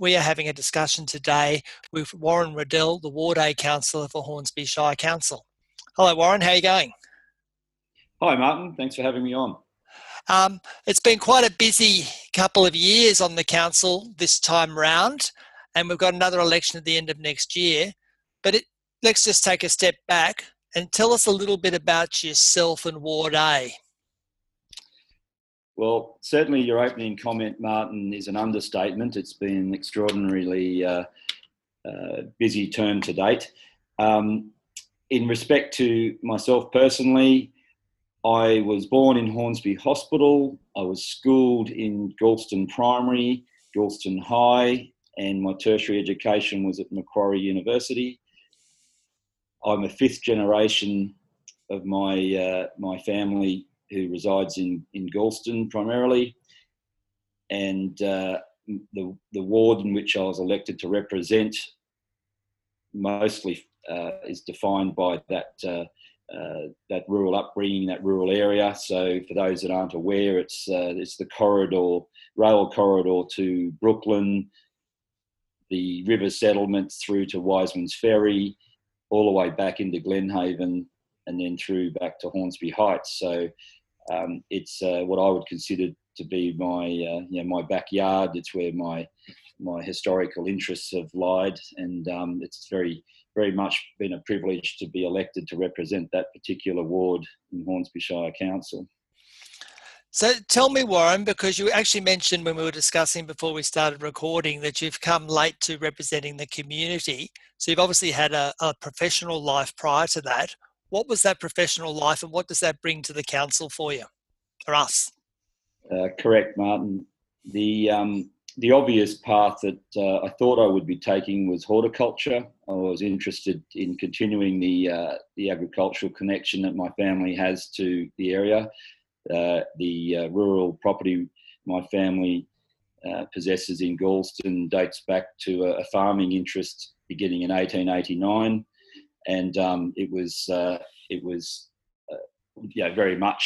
we are having a discussion today with Warren Waddell, the Ward A Councillor for Hornsby Shire Council. Hello, Warren. How are you going? Hi, Martin. Thanks for having me on. Um, it's been quite a busy couple of years on the council this time round, and we've got another election at the end of next year. But it, let's just take a step back and tell us a little bit about yourself and Ward A. Well, certainly your opening comment, Martin, is an understatement. It's been an extraordinarily uh, uh, busy term to date. Um, in respect to myself personally, I was born in Hornsby Hospital. I was schooled in Galston Primary, Galston High, and my tertiary education was at Macquarie University. I'm a fifth generation of my uh, my family who resides in in Galston primarily, and uh, the the ward in which I was elected to represent mostly uh, is defined by that uh, uh, that rural upbringing, that rural area. So, for those that aren't aware, it's uh, it's the corridor, rail corridor to Brooklyn, the river settlements through to Wiseman's Ferry, all the way back into Glenhaven, and then through back to Hornsby Heights. So, um, it's uh, what I would consider to be my uh, you know my backyard. It's where my my historical interests have lied, and um, it's very very much been a privilege to be elected to represent that particular ward in Hornsby Shire Council. So tell me, Warren, because you actually mentioned when we were discussing before we started recording that you've come late to representing the community. So you've obviously had a, a professional life prior to that. What was that professional life and what does that bring to the council for you or us? Uh, correct, Martin. The um, the obvious path that uh, I thought I would be taking was horticulture. I was interested in continuing the uh, the agricultural connection that my family has to the area. Uh, the uh, rural property my family uh, possesses in Galston dates back to a, a, farming interest beginning in 1889, and um, it was uh, it was yeah very much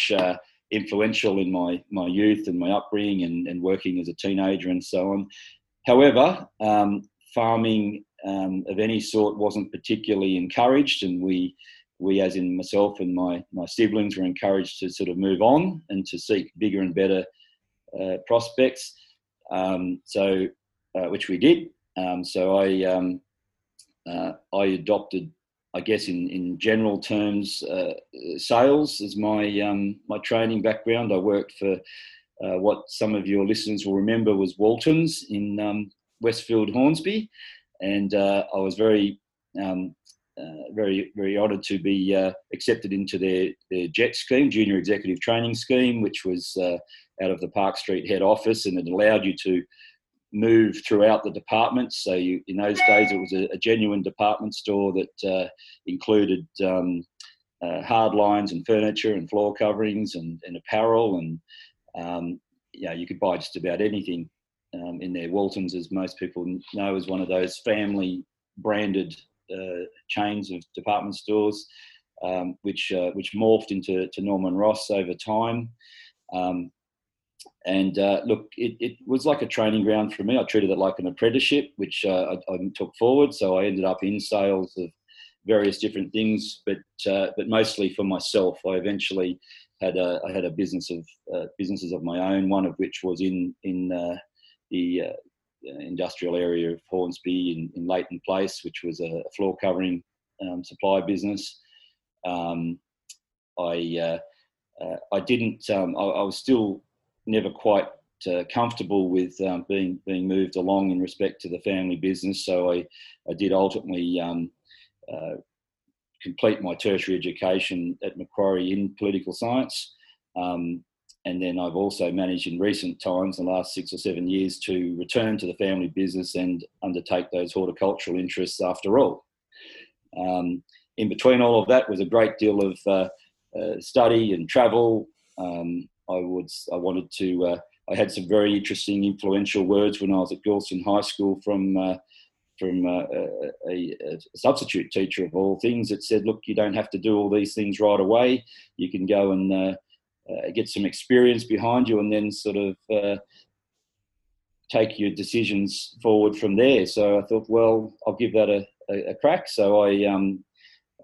influential in my my youth and my upbringing and, and working as a teenager and so on. However, um, farming um, of any sort wasn't particularly encouraged, and we we, as in myself and my my siblings, were encouraged to sort of move on and to seek bigger and better uh, prospects. Um, so, uh, which we did. Um, so I um, uh, I adopted I guess in, in general terms, uh, sales is my um, my training background. I worked for uh, what some of your listeners will remember was Waltons in um, Westfield Hornsby, and uh, I was very um, uh, very very honoured to be uh, accepted into their their JET scheme, Junior Executive Training Scheme, which was uh, out of the Park Street head office, and it allowed you to move throughout the departments. So you, in those days, it was a, a genuine department store that uh, included um, uh, hard lines and furniture and floor coverings and, and apparel, and um, yeah, you could buy just about anything um, in there. Waltons, as most people know, is one of those family branded uh, chains of department stores, um, which uh, which morphed into to Norman Ross over time. Um, and uh, look, it, it, was like a training ground for me. I treated it like an apprenticeship, which uh, I, I, took forward. So I ended up in sales of various different things, but uh, but mostly for myself. I eventually had a I had a business of uh, businesses of my own. One of which was in in uh, the uh, industrial area of Hornsby in, in Leighton Place, which was a floor covering um, supply business. Um, I I didn't. Um, I, I was still never quite uh, comfortable with um, being being moved along in respect to the family business. So I, I did ultimately um, uh, complete my tertiary education at Macquarie in political science. Um, and then I've also managed in recent times, the last six or seven years, to return to the family business and undertake those horticultural interests after all. Um, in between all of that was a great deal of uh, uh study and travel. Um, I would I wanted to. Uh, I had some very interesting, influential words when I was at Galston High School from uh, from uh, a, a, substitute teacher of all things that said, "Look, you don't have to do all these things right away. You can go and uh, uh, get some experience behind you, and then sort of." Uh, take your decisions forward from there. So I thought, well, I'll give that a, a, a crack. So I um,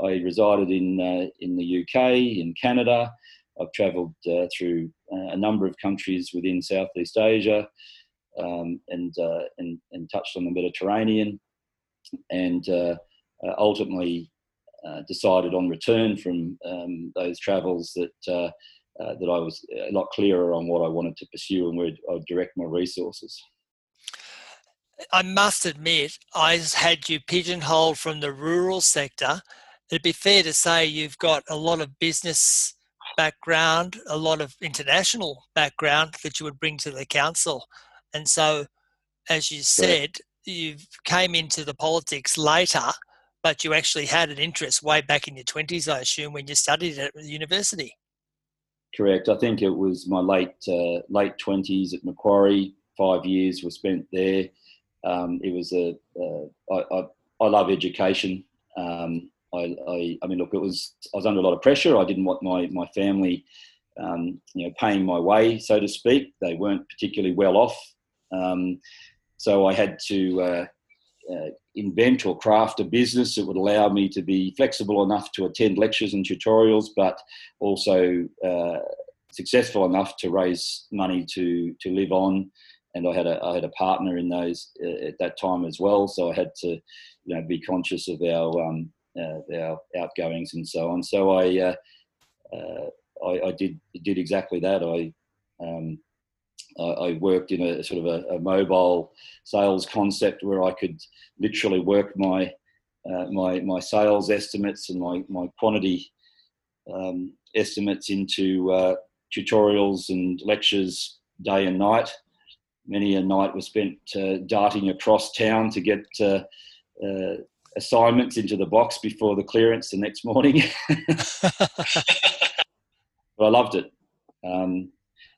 I resided in uh, in the UK, in Canada. I've travelled uh, through uh, a number of countries within Southeast Asia, um, and, uh, and and touched on the Mediterranean, and uh, ultimately decided on return from um, those travels that that I was a lot clearer on what I wanted to pursue and where I'd direct my resources. I must admit, I had you pigeonholed from the rural sector. It'd be fair to say you've got a lot of business background, a lot of international background that you would bring to the council. And so, as you said, you came into the politics later, but you actually had an interest way back in your 20s, I assume, when you studied at the university. Correct. I think it was my late uh, late 20s at Macquarie. Five years were spent there. Um, it was a. Uh, I, I, I love education. Um, I, I, I, mean, look, it was I was under a lot of pressure. I didn't want my my family, um, you know, paying my way, so to speak. They weren't particularly well off, um, so I had to uh, uh, invent or craft a business that would allow me to be flexible enough to attend lectures and tutorials, but also uh, successful enough to raise money to to live on. And I had a I had a partner in those uh, at that time as well, so I had to, you know, be conscious of our um, uh, our outgoings and so on. So I, uh, uh, I, I, did did exactly that. I um, I, worked in a sort of a, a, mobile sales concept where I could literally work my uh, my my sales estimates and my my quantity um, estimates into uh, tutorials and lectures day and night. Many a night was spent uh, darting across town to get assignments into the box before the clearance the next morning. but I loved it. Um,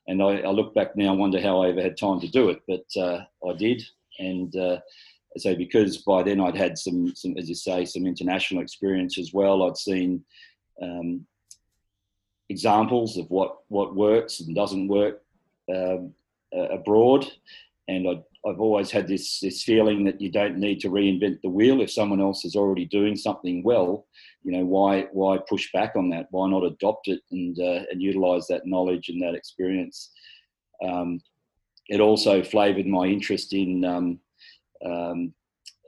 and I, I, look back now and wonder how I ever had time to do it, but uh, I did. And uh, so because by then I'd had some, some, as you say, some international experience as well. I'd seen um, examples of what, what works and doesn't work um, abroad. And I'd I've always had this this feeling that you don't need to reinvent the wheel if someone else is already doing something well. You know why why push back on that? Why not adopt it and uh, and utilize that knowledge and that experience? Um, it also flavoured my interest in um, um,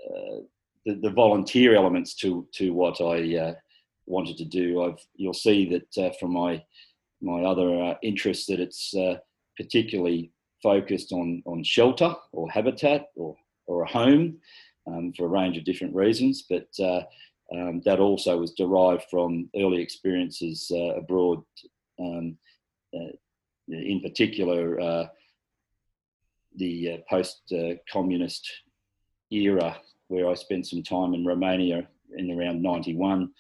uh, the, the, volunteer elements to to what I uh, wanted to do. I've you'll see that uh, from my my other uh, interests that it's uh, particularly focused on, on shelter or habitat or, or a home um, for a range of different reasons, but uh, um, that also was derived from early experiences uh, abroad, um, uh, in particular uh, the uh, post-communist era where I spent some time in Romania in around 91.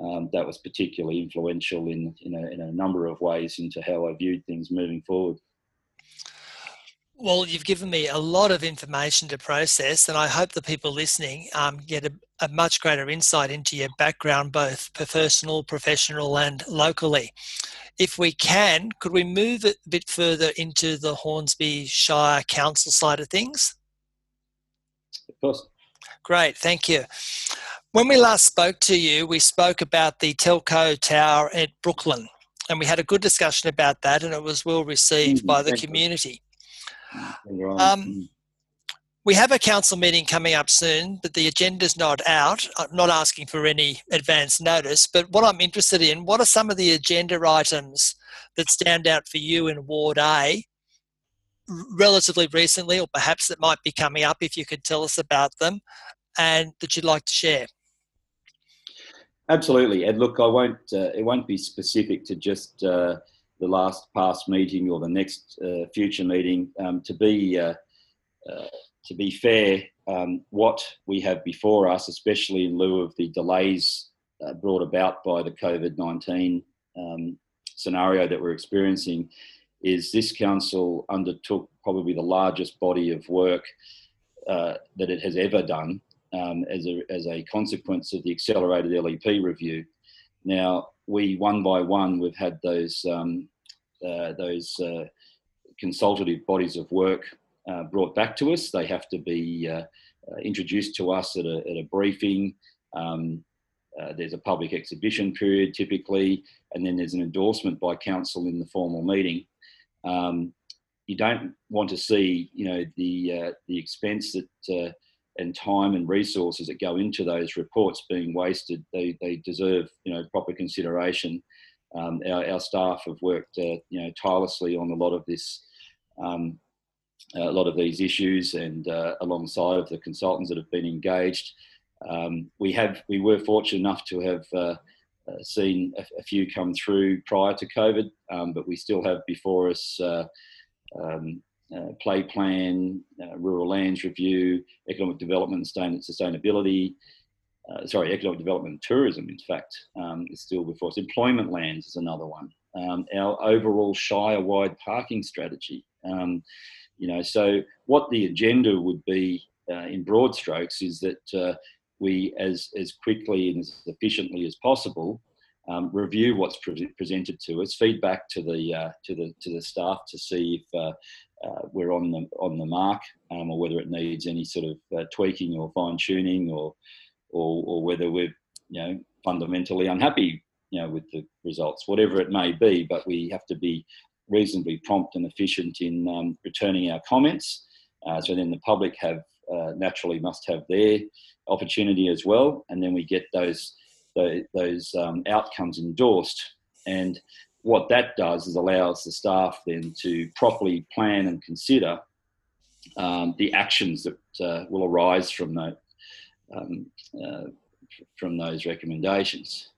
Um, that was particularly influential in, in a, in a number of ways into how I viewed things moving forward. Well, you've given me a lot of information to process, and I hope the people listening um, get a, a, much greater insight into your background, both personal, professional, and locally. If we can, could we move a bit further into the Hornsby Shire Council side of things? Of course. Great, thank you. When we last spoke to you, we spoke about the telco tower at Brooklyn, and we had a good discussion about that, and it was well received mm-hmm. by the community. Um, mm. we have a council meeting coming up soon, but the agenda's not out. I'm not asking for any advance notice, but what I'm interested in, what are some of the agenda items that stand out for you in Ward A relatively recently, or perhaps that might be coming up if you could tell us about them, and that you'd like to share? Absolutely, and look, I won't. Uh, it won't be specific to just uh, the last past meeting or the next uh, future meeting. Um, to be uh, uh, to be fair, um, what we have before us, especially in lieu of the delays uh, brought about by the COVID nineteen um, scenario that we're experiencing, is this council undertook probably the largest body of work uh, that it has ever done um, as a as a consequence of the accelerated LEP review. Now, we one by one we've had those um, those uh, consultative bodies of work uh, brought back to us. They have to be uh, uh, introduced to us at a, at a briefing. Um, uh, there's a public exhibition period typically, and then there's an endorsement by council in the formal meeting. Um, you don't want to see, you know, the uh, the expense that uh, and time and resources that go into those reports being wasted. They they deserve, you know, proper consideration. Um, our, our, staff have worked, uh, you know, tirelessly on a lot of this, um, a lot of these issues, and uh, alongside of the consultants that have been engaged. Um, we have we were fortunate enough to have uh, uh, seen a, a, few come through prior to COVID, um, but we still have before us uh, um, uh, play plan, rural lands review, economic development and sustainability. Uh, sorry, economic development and tourism, in fact, um, is still before us. Employment lands is another one. Um, our overall Shire-wide parking strategy. Um, you know, so what the agenda would be in broad strokes is that we, as, as quickly and as efficiently as possible, um, review what's pre- presented to us, feedback to the uh, to the to the staff to see if uh, uh, we're on the on the mark, um, or whether it needs any sort of uh, tweaking or fine tuning, or, or or whether we're you know fundamentally unhappy, you know, with the results, whatever it may be. But we have to be reasonably prompt and efficient in um, returning our comments. Uh, so then the public have uh, naturally must have their opportunity as well, and then we get those those um, outcomes endorsed. And what that does is allows the staff then to properly plan and consider um, the actions that uh, will arise from the, um, uh, from those recommendations.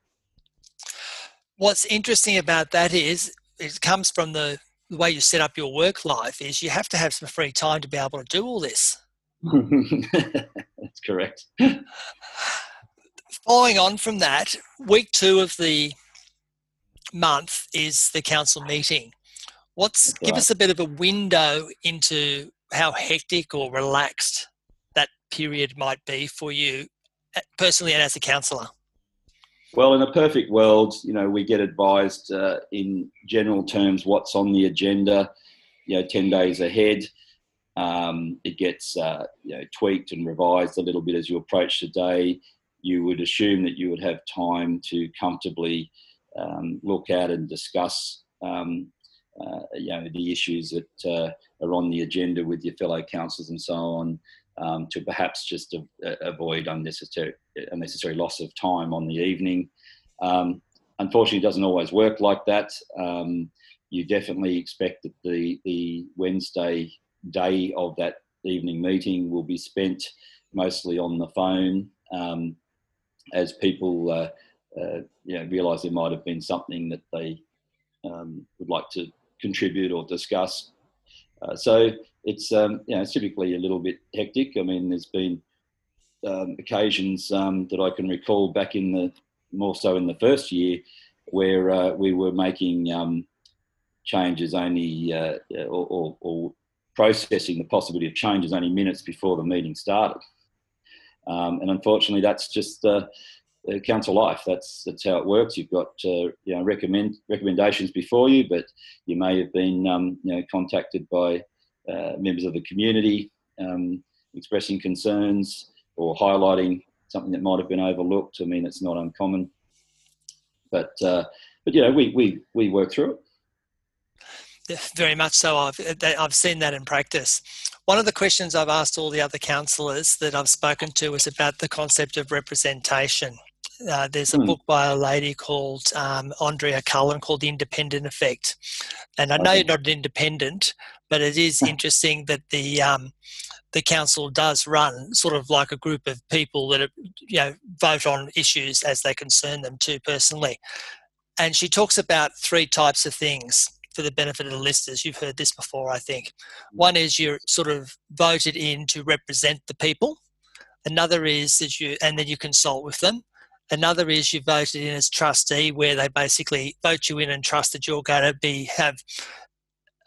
What's interesting about that is it comes from the, the way you set up your work life is you have to have some free time to be able to do all this. That's correct. Following on from that, week two of the month is the council meeting. What's give us a bit of a window into how hectic or relaxed period might be for you eh, personally and as a councillor? Well, in a perfect world, you know, we get advised uh, in general terms what's on the agenda, you know, 10 days ahead. Um, it gets uh, you know, tweaked and revised a little bit as you approach the day you would assume that you would have time to comfortably um, look at and discuss um, uh, you know the issues that uh, are on the agenda with your fellow councillors and so on um, to perhaps just avoid unnecessary unnecessary loss of time on the evening. Um, unfortunately, it doesn't always work like that. Um, you definitely expect that the the Wednesday day of that evening meeting will be spent mostly on the phone. Um, as people uh, uh, you know, realise there might have been something that they um, would like to contribute or discuss. Uh, so it's um, you know it's typically a little bit hectic. I mean, there's been um, occasions um, that I can recall back in the more so in the first year where uh, we were making um, changes only uh, or, or, or, processing the possibility of changes only minutes before the meeting started. Um, and unfortunately, that's just uh, council life. That's that's how it works. You've got uh, you know recommend recommendations before you, but you may have been um, you know contacted by uh, members of the community um, expressing concerns or highlighting something that might have been overlooked. I mean, it's not uncommon, but uh, but you know we we we work through it. Very much so. I've I've seen that in practice. One of the questions I've asked all the other councillors that I've spoken to is about the concept of representation. Uh, there's a hmm. book by a lady called um, Andrea Cullen called The Independent Effect. And I know okay. you're not an independent, but it is interesting that the um, the council does run sort of like a group of people that are, you know vote on issues as they concern them too personally. And she talks about three types of things for the benefit of the listeners. You've heard this before, I think. One is you're sort of voted in to represent the people. Another is that you, and then you consult with them. Another is you voted in as trustee, where they basically vote you in and trust that you're going to be have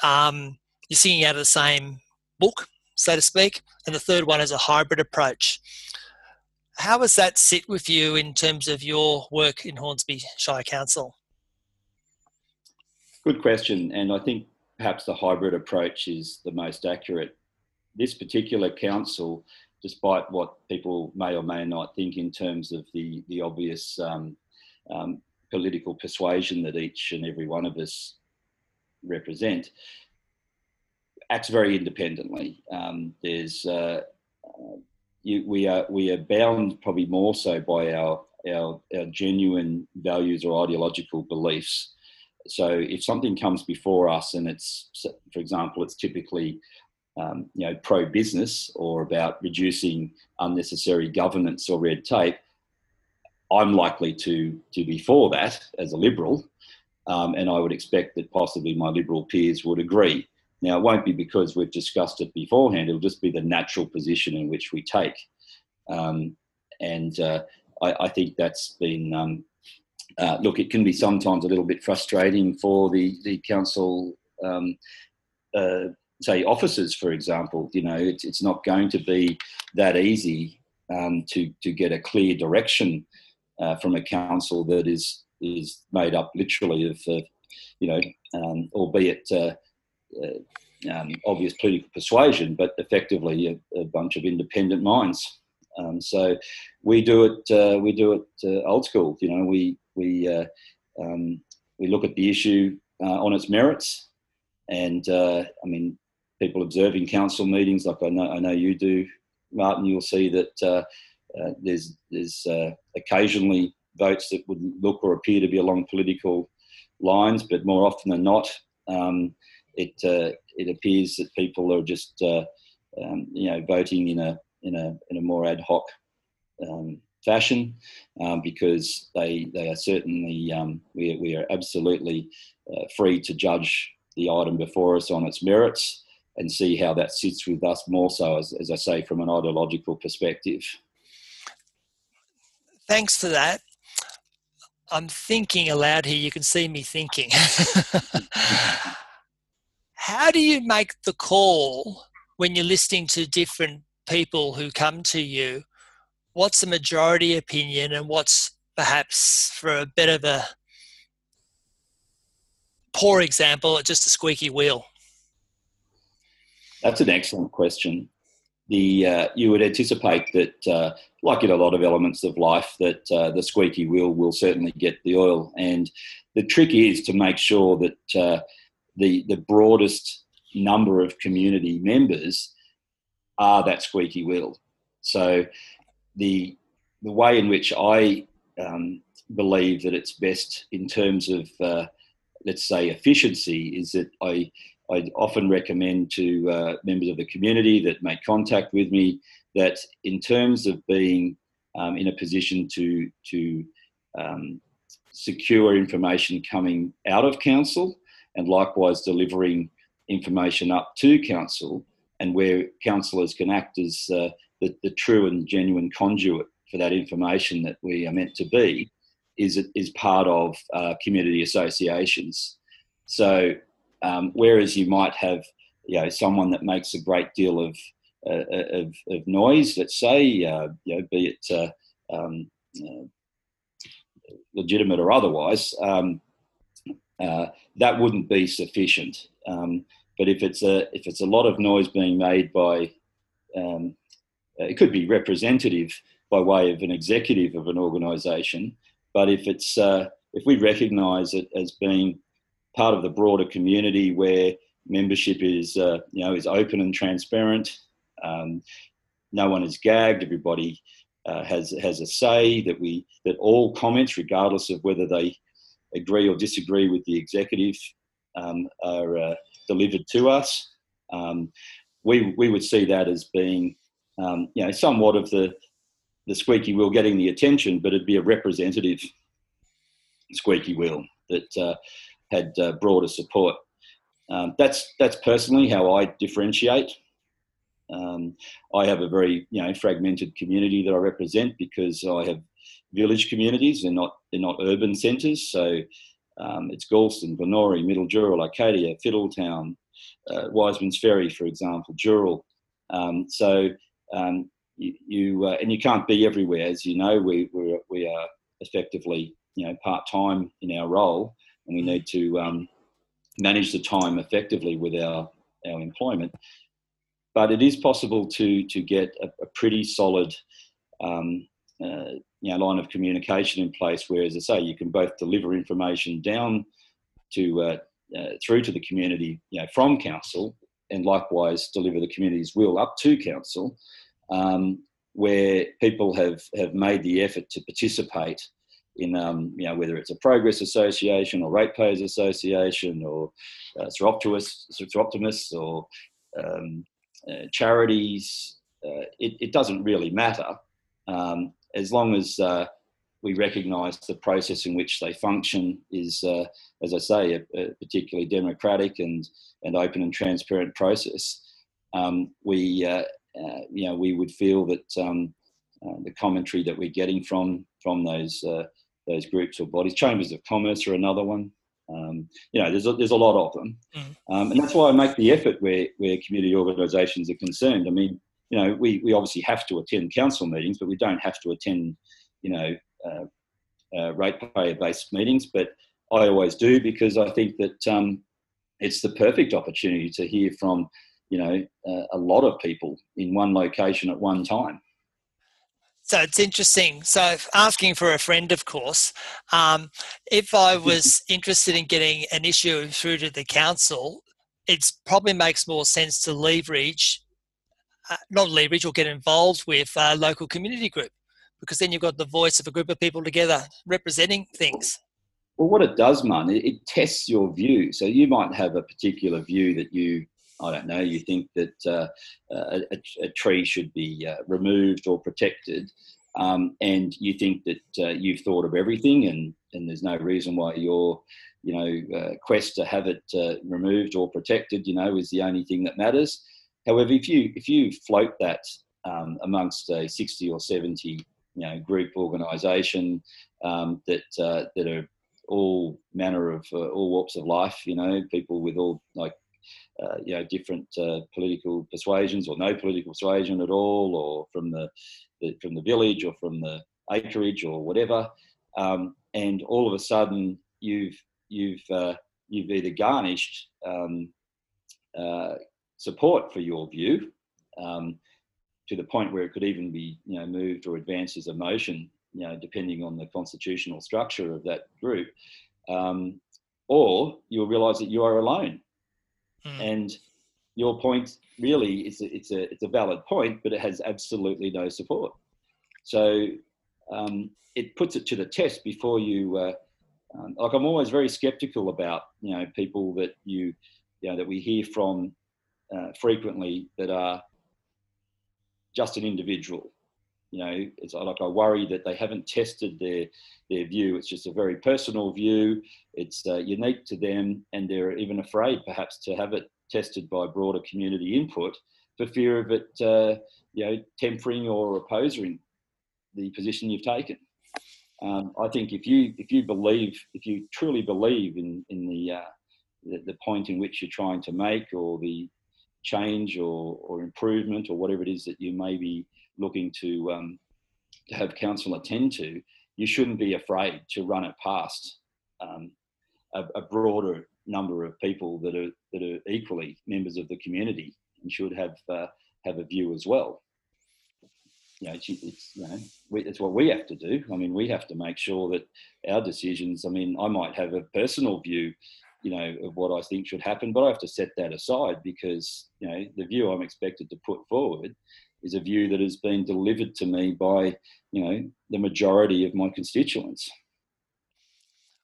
um, you're singing out of the same book, so to speak. And the third one is a hybrid approach. How does that sit with you in terms of your work in Hornsby Shire Council? Good question, and I think perhaps the hybrid approach is the most accurate this particular council, despite what people may or may not think in terms of the the obvious um, um, political persuasion that each and every one of us represent, acts very independently. Um, there's uh, uh, you, we are we are bound probably more so by our, our our genuine values or ideological beliefs. So if something comes before us and it's, for example, it's typically um, you know pro business or about reducing unnecessary governance or red tape, I'm likely to to be for that as a liberal, um, and I would expect that possibly my liberal peers would agree. Now, it won't be because we've discussed it beforehand, it'll just be the natural position in which we take. Um, and uh, I, I, think that's been, um, uh, look, it can be sometimes a little bit frustrating for the, the council, um, uh, say, officers, for example. You know, it's, it's not going to be that easy um, to, to get a clear direction uh, from a council that is, is made up literally of, uh, you know, um, albeit uh, uh, um, obvious political persuasion, but effectively a, a bunch of independent minds. Um, so we do it. Uh, we do it uh, old school. You know, we we uh, um, we look at the issue uh, on its merits, and uh, I mean, people observing council meetings, like I know I know you do, Martin. You'll see that there's there's occasionally votes that would look or appear to be along political lines, but more often than not, um, it uh, it appears that people are just uh, um, you know voting in a in a in a more ad hoc um, fashion um, because they they are certainly um, we we are absolutely uh, free to judge the item before us on its merits and see how that sits with us more so as, as I say from an ideological perspective. Thanks for that. I'm thinking aloud here. You can see me thinking. how do you make the call when you're listening to different people who come to you? What's the majority opinion and what's perhaps, for a bit of a poor example, just a squeaky wheel? That's an excellent question. The uh, you would anticipate that, uh, like in a lot of elements of life, that uh, the squeaky wheel will certainly get the oil. And the trick is to make sure that uh, the, the broadest number of community members are that squeaky wheel. So the the way in which I um, believe that it's best in terms of uh, let's say efficiency is that I I often recommend to uh, members of the community that make contact with me that in terms of being um, in a position to to um, secure information coming out of council and likewise delivering information up to council and where councillors can act as uh, the, the, true and genuine conduit for that information that we are meant to be is, is part of uh, community associations. So um, whereas you might have you know, someone that makes a great deal of, uh, of, of, noise, let's say, uh, you know, be it uh, um, uh, legitimate or otherwise, um, uh, that wouldn't be sufficient. Um, but if it's a if it's a lot of noise being made by, um, it could be representative by way of an executive of an organisation. But if it's uh, if we recognise it as being part of the broader community where membership is uh, you know is open and transparent, um, no one is gagged. Everybody uh, has has a say. That we that all comments, regardless of whether they agree or disagree with the executive um, are uh, delivered to us. Um, we, we would see that as being, um, you know, somewhat of the, the squeaky wheel getting the attention, but it'd be a representative squeaky wheel that uh, had uh, broader support. Um, that's that's personally how I differentiate. Um, I have a very you know fragmented community that I represent because I have village communities. They're not they're not urban centres. So um, it's Galston, Glenorie, Middle Dural, Arcadia, Fiddletown, uh, Wiseman's Ferry, for example, Dural. Um, so um, you, you uh, and you can't be everywhere, as you know. We we're, we are effectively you know part time in our role, and we need to um, manage the time effectively with our our employment. but it is possible to to get a, a pretty solid um, uh, you know, line of communication in place where, as I say, you can both deliver information down to uh, uh, through to the community, you know, from council, and likewise deliver the community's will up to council, um, where people have have made the effort to participate in, um, you know, whether it's a progress association or ratepayers association or uh, optimists or um, uh, charities. Uh, it, it, doesn't really matter um, as long as uh, we recognise the process in which they function is, uh, as I say, a, a, particularly democratic and, and open and transparent process. Um, we, uh, uh, you know, we would feel that um, the commentary that we're getting from from those uh, those groups or bodies, chambers of commerce are another one. Um, you know, there's a, there's a lot of them, mm. um, and that's why I make the effort where where community organisations are concerned. I mean, you know, we, we obviously have to attend council meetings, but we don't have to attend, you know, uh, uh, ratepayer-based meetings. But I always do because I think that um, it's the perfect opportunity to hear from, you know, uh, a lot of people in one location at one time. So it's interesting. So asking for a friend, of course, um, if I was interested in getting an issue through to the council, it probably makes more sense to leverage uh, not leverage or get involved with a local community group because then you've got the voice of a group of people together representing things. Well, what it does, man, it, it tests your view. So you might have a particular view that you, I don't know, you think that uh, a, a, tree should be uh, removed or protected, um, and you think that uh, you've thought of everything, and and there's no reason why your, you know, uh, quest to have it uh, removed or protected, you know, is the only thing that matters. However, if you if you float that um, amongst a 60 or 70 you know group organisation um, that uh, that are all manner of uh, all walks of life, you know, people with all like uh, you know different uh, political persuasions or no political persuasion at all, or from the, the from the village or from the acreage or whatever, um, and all of a sudden you've you've uh, you've either garnished um, uh, support for your view um, to the point where it could even be you know moved or advanced as a motion you know depending on the constitutional structure of that group um, or you'll realize that you are alone mm. and your point really is a, it's a it's a valid point but it has absolutely no support so um, it puts it to the test before you uh, um, like i'm always very skeptical about you know people that you you know that we hear from uh, frequently that are just an individual. You know, it's like I worry that they haven't tested their their view. It's just a very personal view. It's uh, unique to them, and they're even afraid, perhaps, to have it tested by broader community input for fear of it, uh, you know, tempering or opposing the position you've taken. Um, I think if you if you believe if you truly believe in in the, uh, the the point in which you're trying to make or the change or, or improvement or whatever it is that you may be looking to, um, to have council attend to, you shouldn't be afraid to run it past um, a, a, broader number of people that are that are equally members of the community and should have uh, have a view as well. You know, it's, it's you know, we, it's what we have to do. I mean, we have to make sure that our decisions. I mean, I might have a personal view you know, of what I think should happen. But I have to set that aside because, you know, the view I'm expected to put forward is a view that has been delivered to me by, you know, the majority of my constituents.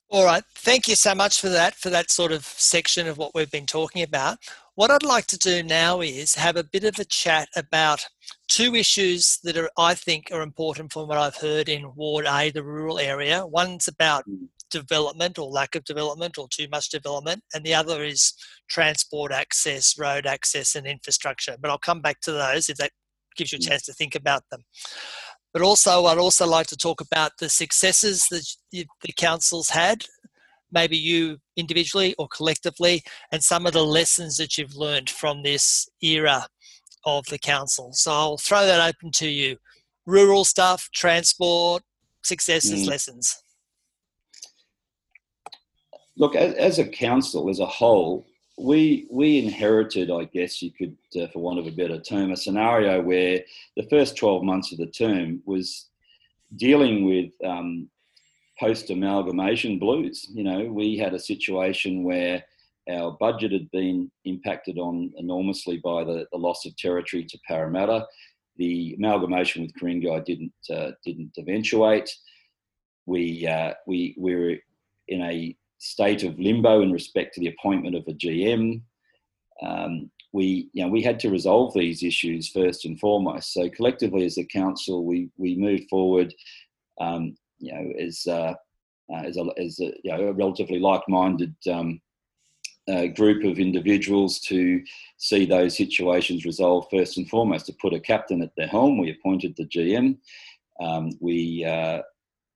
All right. Thank you so much for that, for that sort of section of what we've been talking about. What I'd like to do now is have a bit of a chat about two issues that are, I think, are important from what I've heard in Ward A, the rural area. One's about mm development or lack of development or too much development, and the other is transport access, road access, and infrastructure. But I'll come back to those if that gives you a chance to think about them. But also, I'd also like to talk about the successes that the council's had, maybe you individually or collectively, and some of the lessons that you've learned from this era of the council. So I'll throw that open to you. Rural stuff, transport, successes, mm. lessons look, as, as, a council, as a whole, we we inherited, I guess you could, uh, for want of a better term, a scenario where the first 12 months of the term was dealing with um, post amalgamation blues. You know, we had a situation where our budget had been impacted on enormously by the, the loss of territory to Parramatta. The amalgamation with Ku-ring-gai didn't uh, didn't eventuate. We uh, we we were in a state of limbo in respect to the appointment of a GM. Um, we, you know, we had to resolve these issues first and foremost. So collectively, as a council, we we moved forward, um, you know, as uh, uh, as a, as a, you know, a relatively like-minded um, uh, group of individuals to see those situations resolved first and foremost. To put a captain at the helm, we appointed the GM. Um, we uh,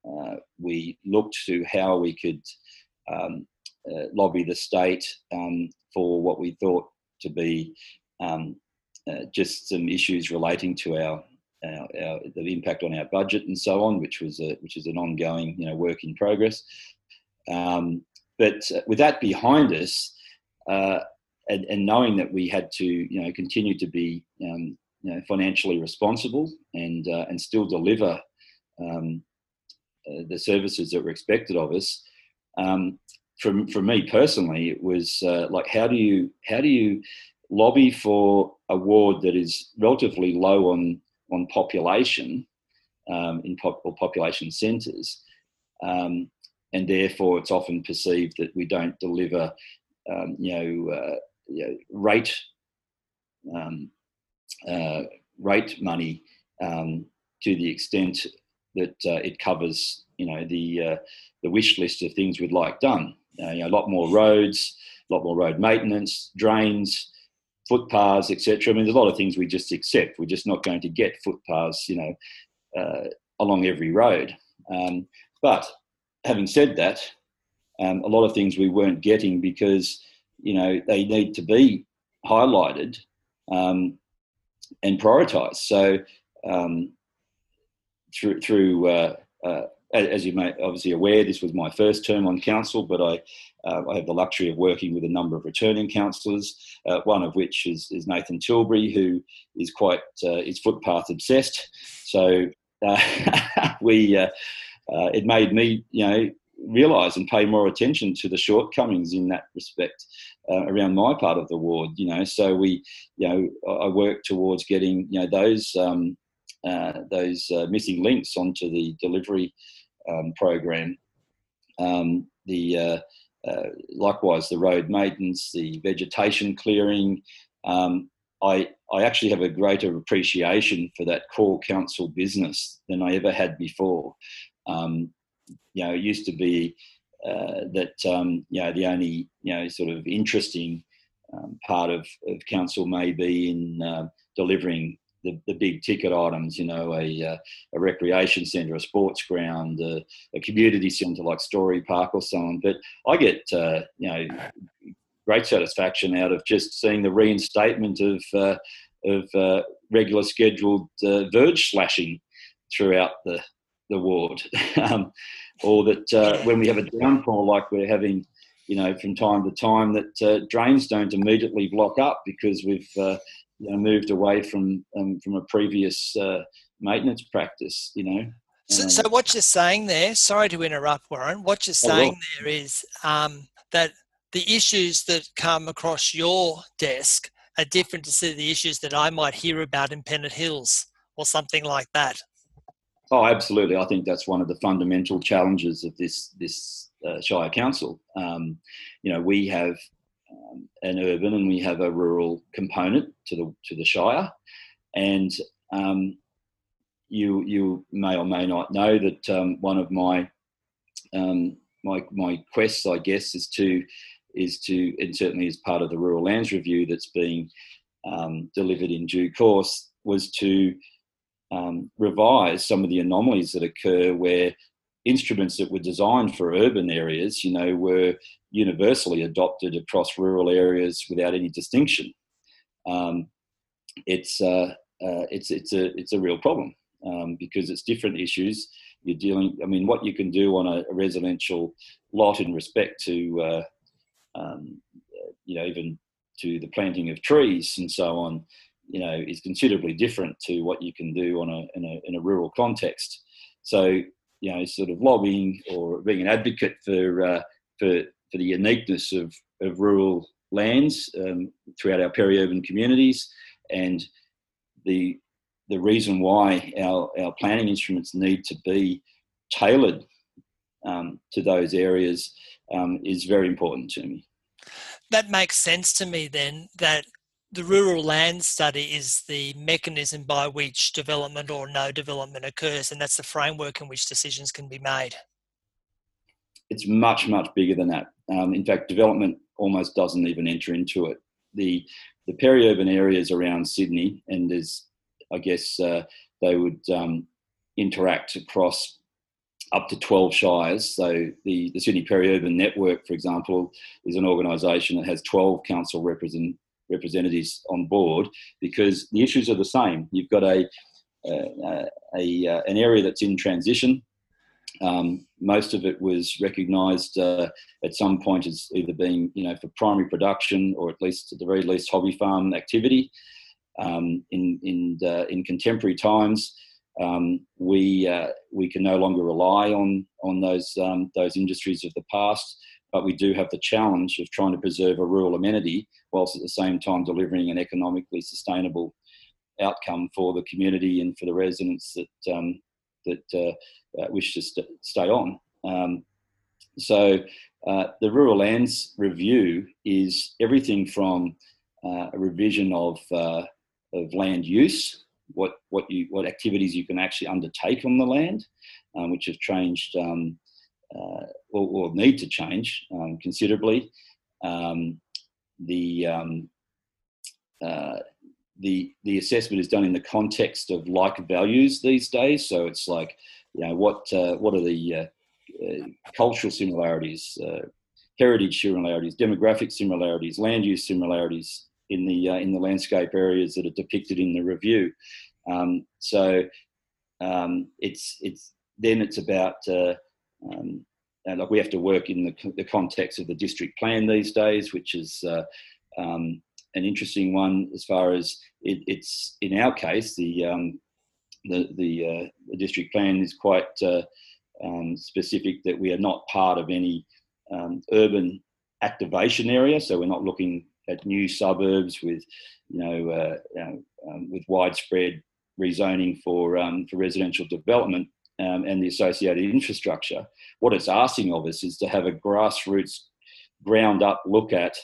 uh, we looked to how we could um, uh, lobby the state um, for what we thought to be um, uh, just some issues relating to our, our, our, the impact on our budget and so on, which was a, which is an ongoing you know work in progress. Um, but uh, with that behind us, uh, and, and, knowing that we had to you know continue to be um, you know, financially responsible and uh, and still deliver um, uh, the services that were expected of us, um, for, for me personally, it was uh, like, how do you how do you lobby for a ward that is relatively low on on population um, in pop, or population centres, um, and therefore it's often perceived that we don't deliver, um, you, know, uh, you, know, rate um, uh, rate money um, to the extent that uh, it covers, you know, the uh, the wish list of things we'd like done. Uh, you know, a lot more roads, a lot more road maintenance, drains, footpaths, etc. I mean, there's a lot of things we just accept. We're just not going to get footpaths, you know, uh, along every road. Um, but having said that, um, a lot of things we weren't getting because you know they need to be highlighted um, and prioritised. So um, through through uh, uh, as you may obviously aware, this was my first term on council, but I, uh, I have the luxury of working with a number of returning councillors, uh, one of which is, is, Nathan Tilbury, who is quite uh, is footpath obsessed. So uh, we uh, uh, it made me you know realise and pay more attention to the shortcomings in that respect around my part of the ward. You know, so we you know I work towards getting you know those. Um, those uh, missing links onto the delivery um, program. Um, the uh, uh, likewise the road maintenance, the vegetation clearing. Um, I I actually have a greater appreciation for that core council business than I ever had before. Um, you know, it used to be uh, that um, you know the only you know sort of interesting um, part of, of council may be in uh, delivering the, the big ticket items, you know, a, uh, a recreation centre, a sports ground, a, a community centre like Storey Park or so on. But I get, uh, you know, great satisfaction out of just seeing the reinstatement of, uh, of uh, regular scheduled uh, verge slashing throughout the, the ward. um, or that uh, when we have a downpour like we're having, you know, from time to time, that drains don't immediately block up because we've you know, moved away from um, from a previous uh, maintenance practice. You know. So, um, so, what you're saying there, sorry to interrupt, Warren. What you're oh, saying well, there is um, that the issues that come across your desk are different to the issues that I might hear about in Pennant Hills or something like that. Oh, absolutely. I think that's one of the fundamental challenges of this this uh, Shire Council. Um, you know, we have um, an urban and we have a rural component to the to the Shire, and um, you you may or may not know that um, one of my um, my my quests, I guess, is to is to and certainly as part of the rural lands review that's being um, delivered in due course was to um, revise some of the anomalies that occur where instruments that were designed for urban areas, you know, were universally adopted across rural areas without any distinction. Um, it's uh, uh, it's it's a it's a real problem um, because it's different issues. You're dealing. I mean, what you can do on a, a residential lot in respect to uh, um, you know, even to the planting of trees and so on, you know, is considerably different to what you can do on a in a, in a rural context. So, you know, sort of lobbying or being an advocate for uh, for for the uniqueness of of rural lands um, throughout our peri-urban communities, and the the reason why our, our planning instruments need to be tailored um, to those areas um, is very important to me. That makes sense to me then that the rural land study is the mechanism by which development or no development occurs, and that's the framework in which decisions can be made. It's much, much bigger than that. Um, in fact, development almost doesn't even enter into it. The the peri-urban areas around Sydney, and there's, I guess, uh, they would um, interact across up to 12 shires. So the, the Sydney Peri-Urban Network, for example, is an organisation that has 12 council represent, representatives on board because the issues are the same. You've got a, a, a, a an area that's in transition. Um, most of it was recognised uh, at some point as either being, you know, for primary production or at least at the very least hobby farm activity. Um, in in uh, in contemporary times, um, we uh, we can no longer rely on on those um, those industries of the past, but we do have the challenge of trying to preserve a rural amenity whilst at the same time delivering an economically sustainable outcome for the community and for the residents that um, that uh, uh, wish to st- stay on. Um, so uh, the rural lands review is everything from uh, a revision of uh, of land use what what you what activities you can actually undertake on the land, um, which have changed um, uh, need to change um, considerably. Um, the um, uh, the the assessment is done in the context of like values these days. So it's like you know what uh, what are the uh, uh, cultural similarities, uh, heritage similarities, demographic similarities, land use similarities, in the in the landscape areas that are depicted in the review. Um, so um, it's it's then it's about uh, um, like we have to work in the, the context of the district plan these days, which is uh, um, an interesting one as far as it, it's in our case the um, the the, uh, the, district plan is quite uh, um, specific that we are not part of any urban activation area, so we're not looking at new suburbs with, you know, uh, um, with widespread rezoning for um, for residential development um, and the associated infrastructure. What it's asking of us is to have a grassroots, ground up look at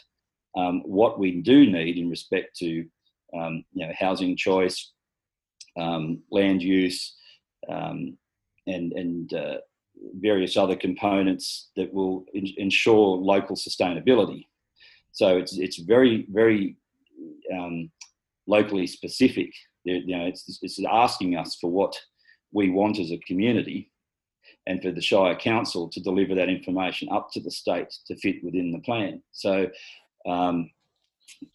um, what we do need in respect to, um, you know, housing choice, um, land use, and and uh, various other components that will in- ensure local sustainability. So it's it's very very um, locally specific. You know, it's, it's asking us for what we want as a community, and for the Shire Council to deliver that information up to the state to fit within the plan. So um,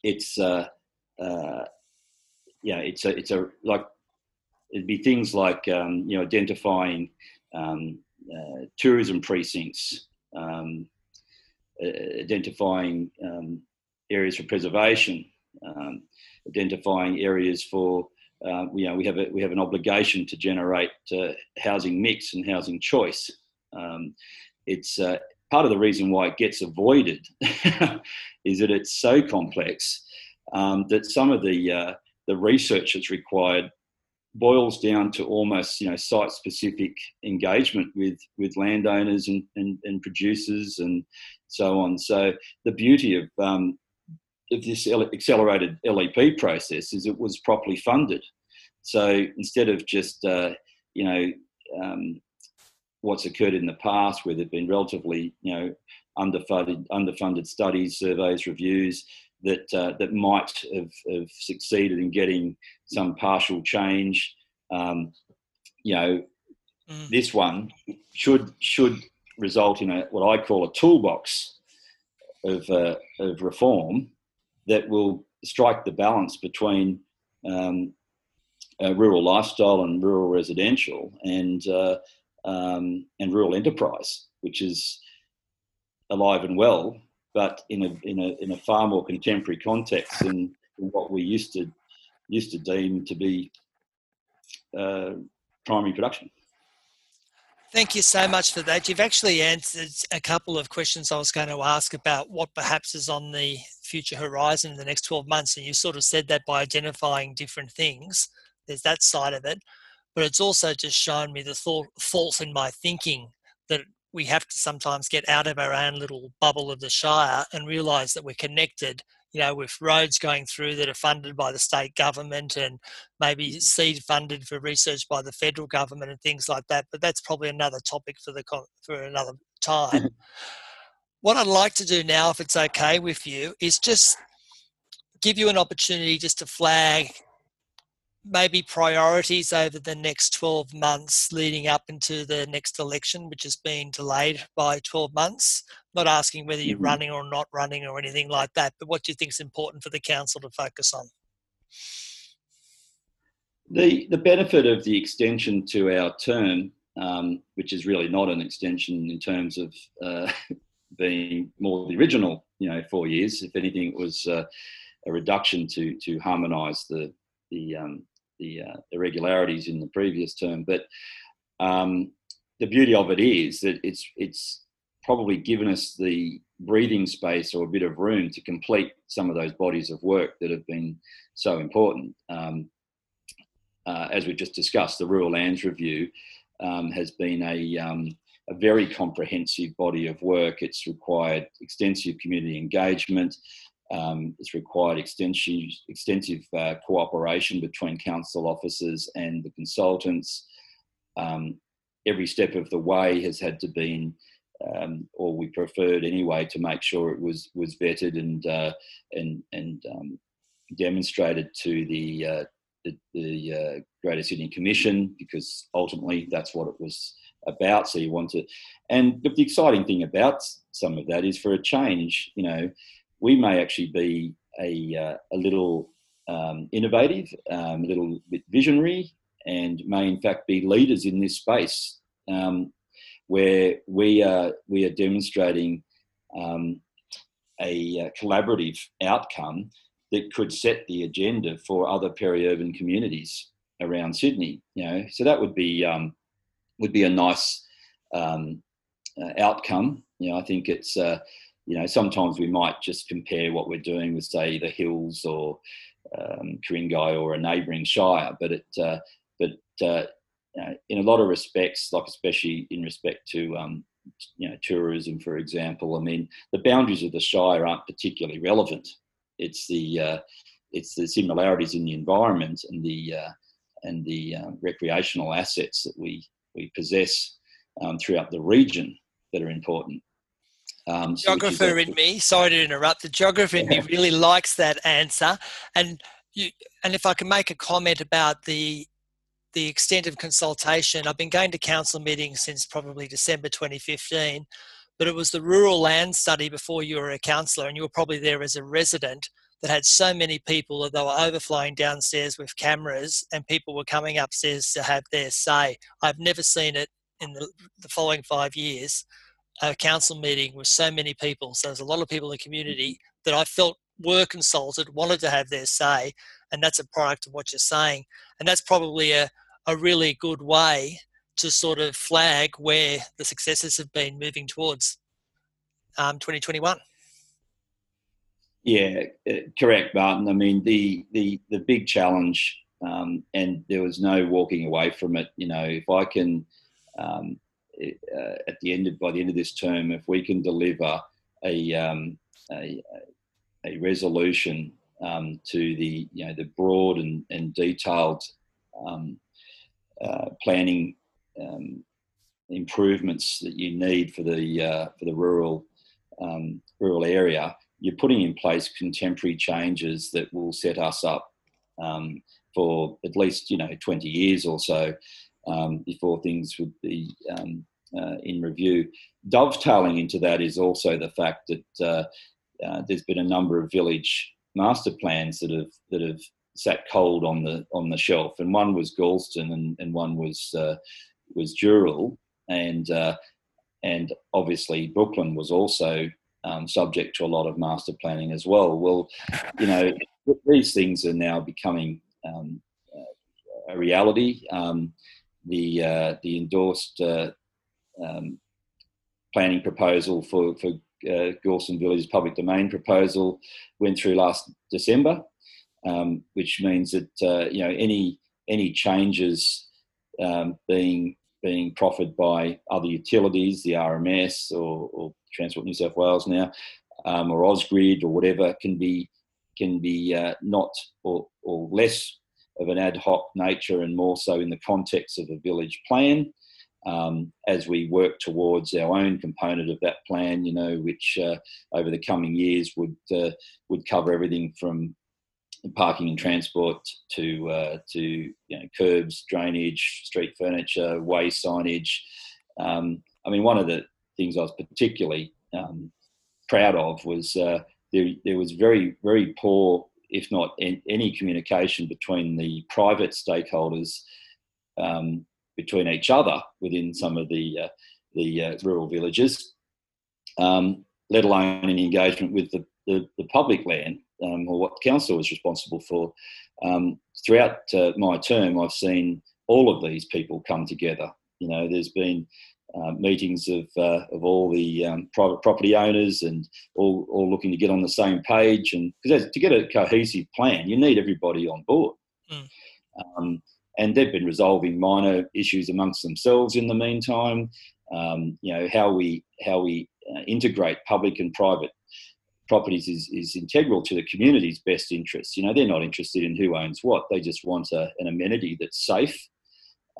it's uh, uh, yeah, it's a it's a like it'd be things like um, you know identifying um, uh, tourism precincts, um, uh, identifying um, areas for preservation, um, identifying areas for uh, you know we have a, we have an obligation to generate uh, housing mix and housing choice. Um, it's uh, part of the reason why it gets avoided is that it's so complex um, that some of the uh, the research that's required boils down to almost you know site specific engagement with with landowners and, and, and producers and so on. So the beauty of um, of this accelerated LEP process is it was properly funded. So instead of just uh, you know um, what's occurred in the past, where there've been relatively you know underfunded underfunded studies, surveys, reviews that uh, that might have, have, succeeded in getting some partial change. Um, you know, mm. this one should should result in a what I call a toolbox of uh, of reform that will strike the balance between um, rural lifestyle and rural residential and uh, um, and rural enterprise, which is alive and well but in a in a in a far more contemporary context than, than what we used to used to deem to be uh, primary production. Thank you so much for that. You've actually answered a couple of questions I was going to ask about what perhaps is on the future horizon in the next 12 months. And you sort of said that by identifying different things. There's that side of it. But it's also just shown me the thought, fault in my thinking that we have to sometimes get out of our own little bubble of the Shire and realize that we're connected you know, with roads going through that are funded by the state government and maybe mm. seed funded for research by the federal government and things like that. But that's probably another topic for the for another time. what I'd like to do now, if it's okay with you, is just give you an opportunity just to flag maybe priorities over the next 12 months leading up into the next election, which has been delayed by 12 months. Not asking whether you're mm-hmm. running or not running or anything like that, but what do you think is important for the council to focus on? The, the benefit of the extension to our term, um, which is really not an extension in terms of uh, being more the original, you know, four years. If anything, it was uh, a reduction to to harmonise the the um, the uh, irregularities in the previous term. But um, the beauty of it is that it's it's probably given us the breathing space or a bit of room to complete some of those bodies of work that have been so important. Um, uh, as we've just discussed, the Rural Lands Review um, has been a, um, a very comprehensive body of work. It's required extensive community engagement. Um, it's required extensive, extensive uh, cooperation between council officers and the consultants. Um, every step of the way has had to be, um, or we preferred anyway, to make sure it was was vetted and uh, and and um, demonstrated to the uh, the, the uh, Greater Sydney Commission because ultimately that's what it was about. So you want to, and the exciting thing about some of that is for a change, you know we may actually be a, uh, a little um, innovative, um, a little bit visionary, and may in fact be leaders in this space um, where we are, we are demonstrating um, a, uh, collaborative outcome that could set the agenda for other peri-urban communities around Sydney. You know, so that would be um, would be a nice um, uh, outcome. You know, I think it's uh, you know, sometimes we might just compare what we're doing with, say, the Hills or um, Ku-ring-gai or a neighbouring shire, but it, uh, but uh, in a lot of respects, like especially in respect to um, you know tourism, for example, I mean, the boundaries of the shire aren't particularly relevant. It's the uh, it's the similarities in the environment and the uh, and the uh, recreational assets that we we possess um, throughout the region that are important. Um, so geographer in me, sorry to interrupt, the geographer in me really likes that answer. And you, and if I can make a comment about the the extent of consultation, I've been going to council meetings since probably December 2015, but it was the rural land study before you were a councillor, and you were probably there as a resident that had so many people that they were overflowing downstairs with cameras and people were coming upstairs to have their say. I've never seen it in the, the following five years a council meeting with so many people. So there's a lot of people in the community mm-hmm. that I felt were consulted, wanted to have their say, and that's a product of what you're saying. And that's probably a, a really good way to sort of flag where the successes have been moving towards um, 2021. Yeah, uh, correct, Martin. I mean, the the the big challenge, um, and there was no walking away from it. You know, if I can um, uh, at the end of by the end of this term, if we can deliver a um, a, a, resolution um, to the you know the broad and, and detailed um, uh, planning um, improvements that you need for the uh, for the rural um, rural area, you're putting in place contemporary changes that will set us up um, for at least you know 20 years or so um, before things would be um, uh, in review. Dovetailing into that is also the fact that uh, uh, there's been a number of village master plans that have that have sat cold on the on the shelf, and one was Galston, and, and one was uh, was Dural, and uh, and obviously Brooklyn was also um, subject to a lot of master planning as well. Well, you know, these things are now becoming um, a reality. Um, the uh, the endorsed uh, um, planning proposal for for uh, Galston Village's public domain proposal went through last December, um, which means that uh, you know any any changes um, being being proffered by other utilities, the RMS or, or Transport New South Wales now, um, or Ausgrid or whatever, can be can be uh, not or, or less of an ad hoc nature and more so in the context of a village plan. Um, as we work towards our own component of that plan, you know, which uh, over the coming years would uh, would cover everything from parking and transport to uh, to you know, curbs, drainage, street furniture, way signage. Um, I mean, one of the things I was particularly um, proud of was uh, there, there was very very poor, if not any communication between the private stakeholders um, between each other within some of the uh, the uh, rural villages, um, let alone any engagement with the, the, the public land um, or what council was responsible for. Um, throughout uh, my term, I've seen all of these people come together. You know, there's been uh, meetings of uh, of all the um, private property owners and all, all looking to get on the same page. And because to get a cohesive plan, you need everybody on board. Mm. Um, and they've been resolving minor issues amongst themselves in the meantime. Um, you know how we how we uh, integrate public and private properties is, is integral to the community's best interests. You know, they're not interested in who owns what. They just want a, an amenity that's safe,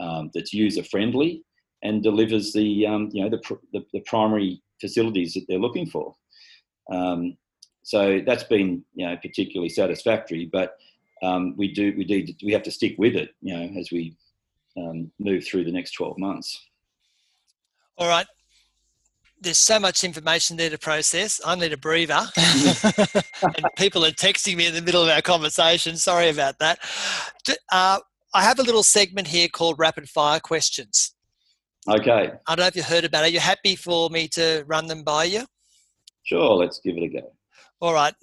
um, that's user friendly, and delivers the um, you know the, the, the primary facilities that they're looking for. Um, so that's been you know particularly satisfactory. But um, we do we do we have to stick with it. You know, as we um, move through the next twelve months. All right there's so much information there to process. I need a breather. and people are texting me in the middle of our conversation. Sorry about that. Uh, I have a little segment here called rapid fire questions. Okay. I don't know if you heard about it. Are you happy for me to run them by you? Sure, let's give it a go. All right.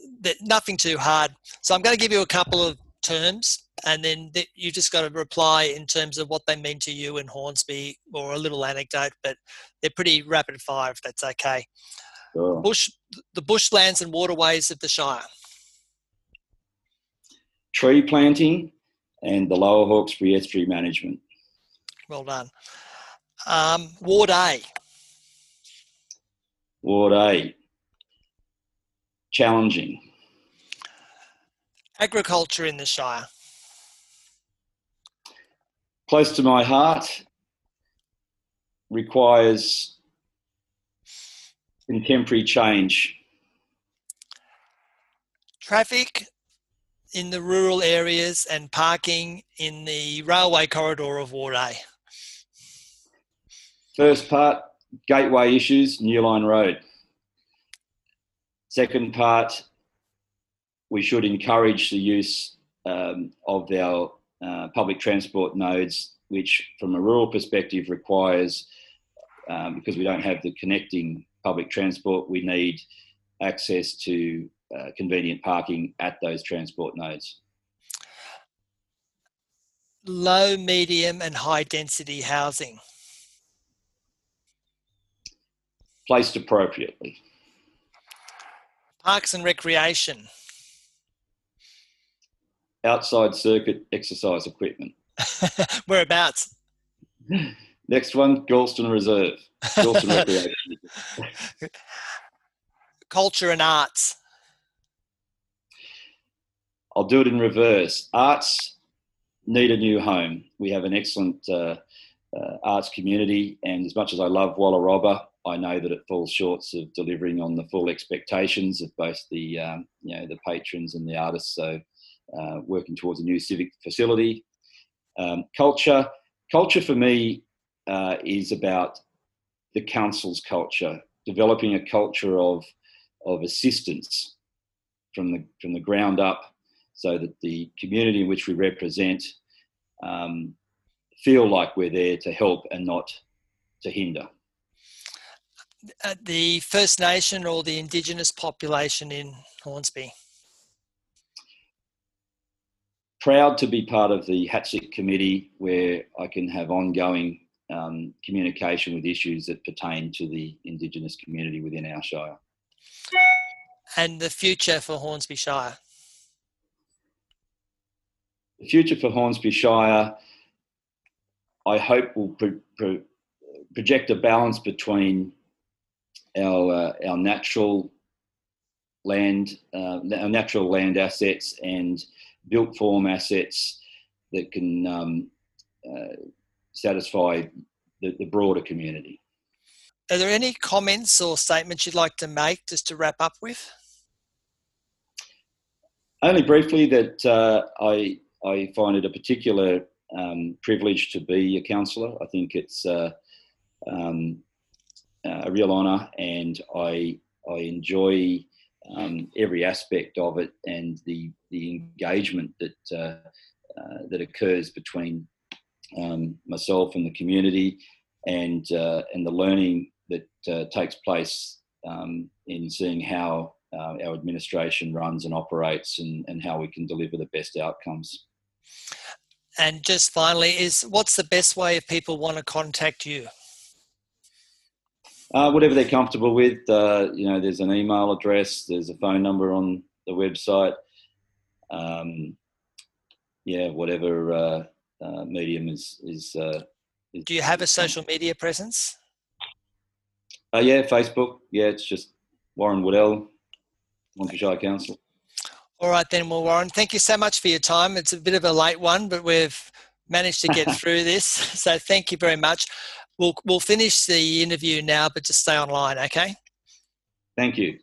Nothing too hard. So I'm going to give you a couple of terms and then you just got to reply in terms of what they mean to you in Hornsby or a little anecdote, but they're pretty rapid fire if that's okay. Sure. Bush, the bushlands and waterways of the Shire. Tree planting and the Lower Hawkesbury Estuary Management. Well done. Um, Ward A. Ward A. Challenging. Agriculture in the Shire close to my heart, requires contemporary change. Traffic in the rural areas and parking in the railway corridor of Ward A. First part, gateway issues, New Line Road. Second part, we should encourage the use um, of our uh, public transport nodes, which from a rural perspective requires, um, because we don't have the connecting public transport, we need access to uh, convenient parking at those transport nodes. Low, medium, and high density housing. Placed appropriately. Parks and recreation outside circuit exercise equipment. Whereabouts? Next one, Galston Reserve. Galston Recreation. Culture and arts. I'll do it in reverse. Arts need a new home. We have an excellent uh, uh, arts community, and as much as I love Wallarobba, I know that it falls short of delivering on the full expectations of both the um, you know the patrons and the artists. So uh, working towards a new civic facility. Um, culture, culture for me uh, is about the council's culture, developing a culture of of assistance from the from the ground up, so that the community in which we represent um, feel like we're there to help and not to hinder. Uh, the First Nation or the Indigenous population in Hornsby? Proud to be part of the HATSIC committee where I can have ongoing um, communication with issues that pertain to the Indigenous community within our Shire. And the future for Hornsby Shire? The future for Hornsby Shire, I hope, will pro- pro- project a balance between our uh, our natural land, uh, our natural land assets and built form assets that can um, uh, satisfy the, the, broader community. Are there any comments or statements you'd like to make just to wrap up with? Only briefly that uh, I I find it a particular um, privilege to be a councillor. I think it's uh, um, a real honour, and I I enjoy um, every aspect of it and the the engagement that uh, uh, that occurs between um, myself and the community, and uh, and the learning that uh, takes place um, in seeing how uh, our administration runs and operates, and, and how we can deliver the best outcomes. And just finally, is what's the best way if people want to contact you? Uh, whatever they're comfortable with. Uh, you know, there's an email address, there's a phone number on the website. Um, yeah, whatever uh, uh medium is is, uh, is, Do you have a social media presence? Uh, yeah, Facebook. Yeah, it's just Warren Waddell, Montreal Council. All right, then. Well, Warren, thank you so much for your time. It's a bit of a late one, but we've managed to get through this. So thank you very much. We'll we'll finish the interview now, but just stay online, okay? Thank you.